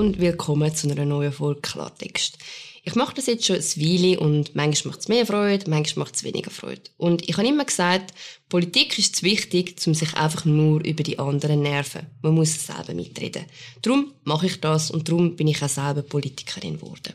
und willkommen zu einer neuen Folge Klartext. Ich mache das jetzt schon ein Weile und manchmal macht es mehr Freude, manchmal macht es weniger Freude. Und ich habe immer gesagt, Politik ist zu wichtig, um sich einfach nur über die anderen nerven. Man muss selber mitreden. Darum mache ich das und darum bin ich auch selber Politikerin geworden.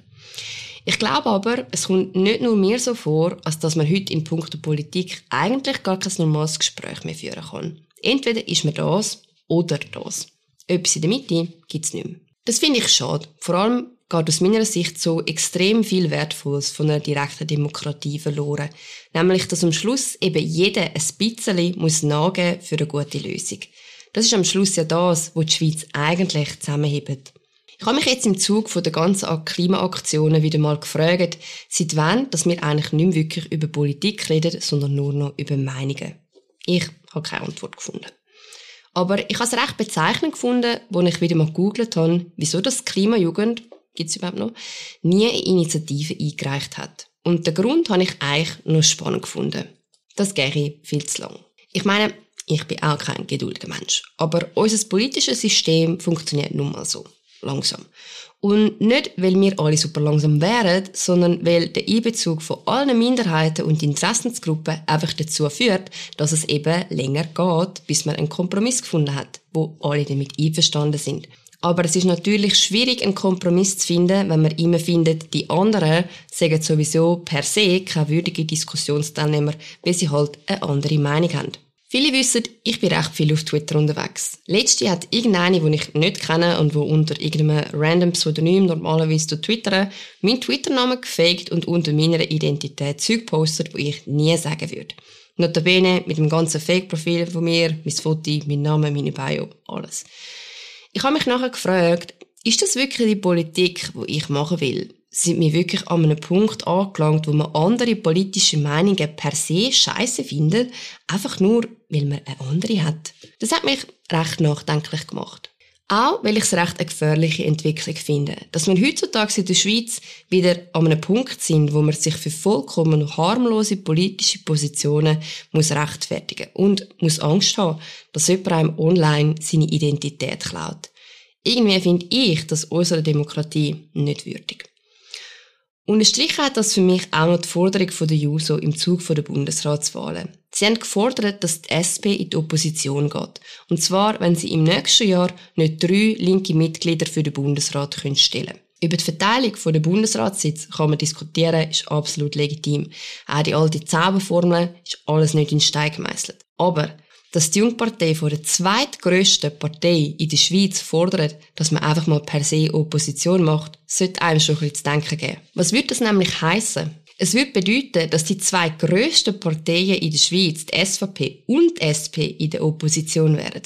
Ich glaube aber, es kommt nicht nur mir so vor, als dass man heute in puncto Politik eigentlich gar kein normales Gespräch mehr führen kann. Entweder ist man das oder das. Etwas in der Mitte gibt's nicht mehr. Das finde ich schade. Vor allem geht aus meiner Sicht so extrem viel Wertvolles von einer direkten Demokratie verloren. Nämlich, dass am Schluss eben jeder ein bisschen muss nachgeben für eine gute Lösung. Das ist am Schluss ja das, was die Schweiz eigentlich zusammenhebt. Ich habe mich jetzt im Zug von der ganzen Klimaaktionen wieder mal gefragt, seit wann, dass wir eigentlich nicht mehr wirklich über Politik reden, sondern nur noch über Meinungen. Ich habe keine Antwort gefunden. Aber ich habe es recht bezeichnend gefunden, als ich wieder mal gegoogelt habe, wieso das Klimajugend, gibt es überhaupt noch, nie eine Initiative eingereicht hat. Und den Grund habe ich eigentlich noch spannend gefunden. Das gehe viel zu lang. Ich meine, ich bin auch kein geduldiger Mensch. Aber unser politisches System funktioniert nun mal so. Langsam. Und nicht, weil wir alle super langsam wären, sondern weil der Einbezug von allen Minderheiten und Interessensgruppen einfach dazu führt, dass es eben länger geht, bis man einen Kompromiss gefunden hat, wo alle damit einverstanden sind. Aber es ist natürlich schwierig, einen Kompromiss zu finden, wenn man immer findet, die anderen sagen sowieso per se keine würdige Diskussionsteilnehmer, weil sie halt eine andere Meinung haben. Viele wissen, ich bin recht viel auf Twitter unterwegs. Letzte hat irgendeine, die ich nicht kenne und wo unter irgendeinem random Pseudonym normalerweise twittern, meinen Twitter-Namen gefaked und unter meiner Identität Zeug postet, wo ich nie sagen würde. Notabene mit dem ganzen Fake-Profil von mir, mein Foto, mein Name, meine Bio, alles. Ich habe mich nachher gefragt, ist das wirklich die Politik, die ich machen will? Sind wir wirklich an einem Punkt angelangt, wo man andere politische Meinungen per se scheiße findet, einfach nur, weil man eine andere hat. Das hat mich recht nachdenklich gemacht. Auch weil ich es recht eine gefährliche Entwicklung finde. Dass wir heutzutage in der Schweiz wieder an einem Punkt sind, wo man sich für vollkommen harmlose politische Positionen muss rechtfertigen und muss Angst haben, dass jemand einem online seine Identität klaut. Irgendwie finde ich das unserer Demokratie nicht würdig. Unterstrichen hat das für mich auch noch die Forderung der JUSO im Zug der Bundesratswahlen. Sie haben gefordert, dass die SP in die Opposition geht. Und zwar, wenn sie im nächsten Jahr nicht drei linke Mitglieder für den Bundesrat können stellen Über die Verteilung der Bundesratssitz kann man diskutieren, ist absolut legitim. Auch die alte Zauberformel ist alles nicht in Stein gemeißelt. Aber dass die Jungpartei von der zweitgrößten Partei in der Schweiz fordert, dass man einfach mal per se Opposition macht, sollte einem schon ein zu denken geben. Was würde das nämlich heißen? Es würde bedeuten, dass die zwei grössten Parteien in der Schweiz, die SVP und die SP, in der Opposition wären.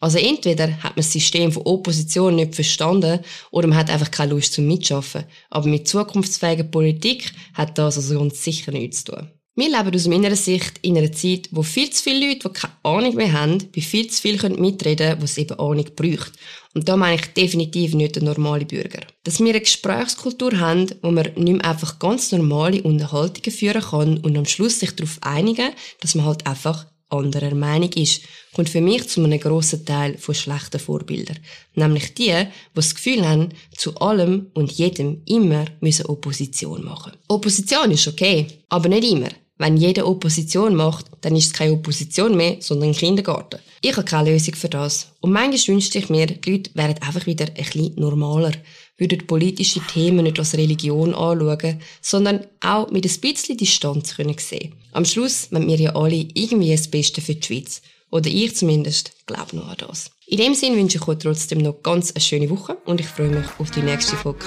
Also entweder hat man das System von Opposition nicht verstanden oder man hat einfach keine Lust zum Mitschaffen. Aber mit zukunftsfähiger Politik hat das also ganz sicher nichts zu tun. Wir leben aus meiner Sicht in einer Zeit, wo viel zu viele Leute, die keine Ahnung mehr haben, bei viel zu viel mitreden können, was eben Ahnung braucht. Und da meine ich definitiv nicht den normalen Bürger. Dass wir eine Gesprächskultur haben, wo man nicht mehr einfach ganz normale Unterhaltungen führen kann und am Schluss sich darauf einigen, dass man halt einfach anderer Meinung ist, kommt für mich zu einem grossen Teil von schlechten Vorbildern. Nämlich die, die das Gefühl haben, zu allem und jedem immer müssen Opposition machen. Opposition ist okay, aber nicht immer. Wenn jeder Opposition macht, dann ist es keine Opposition mehr, sondern ein Kindergarten. Ich habe keine Lösung für das. Und manchmal wünschte ich mir, die Leute wären einfach wieder ein bisschen normaler, würden politische Themen nicht als Religion anschauen, sondern auch mit ein bisschen Distanz können sehen. Am Schluss wollen wir ja alle irgendwie das Beste für die Schweiz. Oder ich zumindest glaube noch an das. In dem Sinne wünsche ich euch trotzdem noch ganz eine schöne Woche und ich freue mich auf die nächste Folge.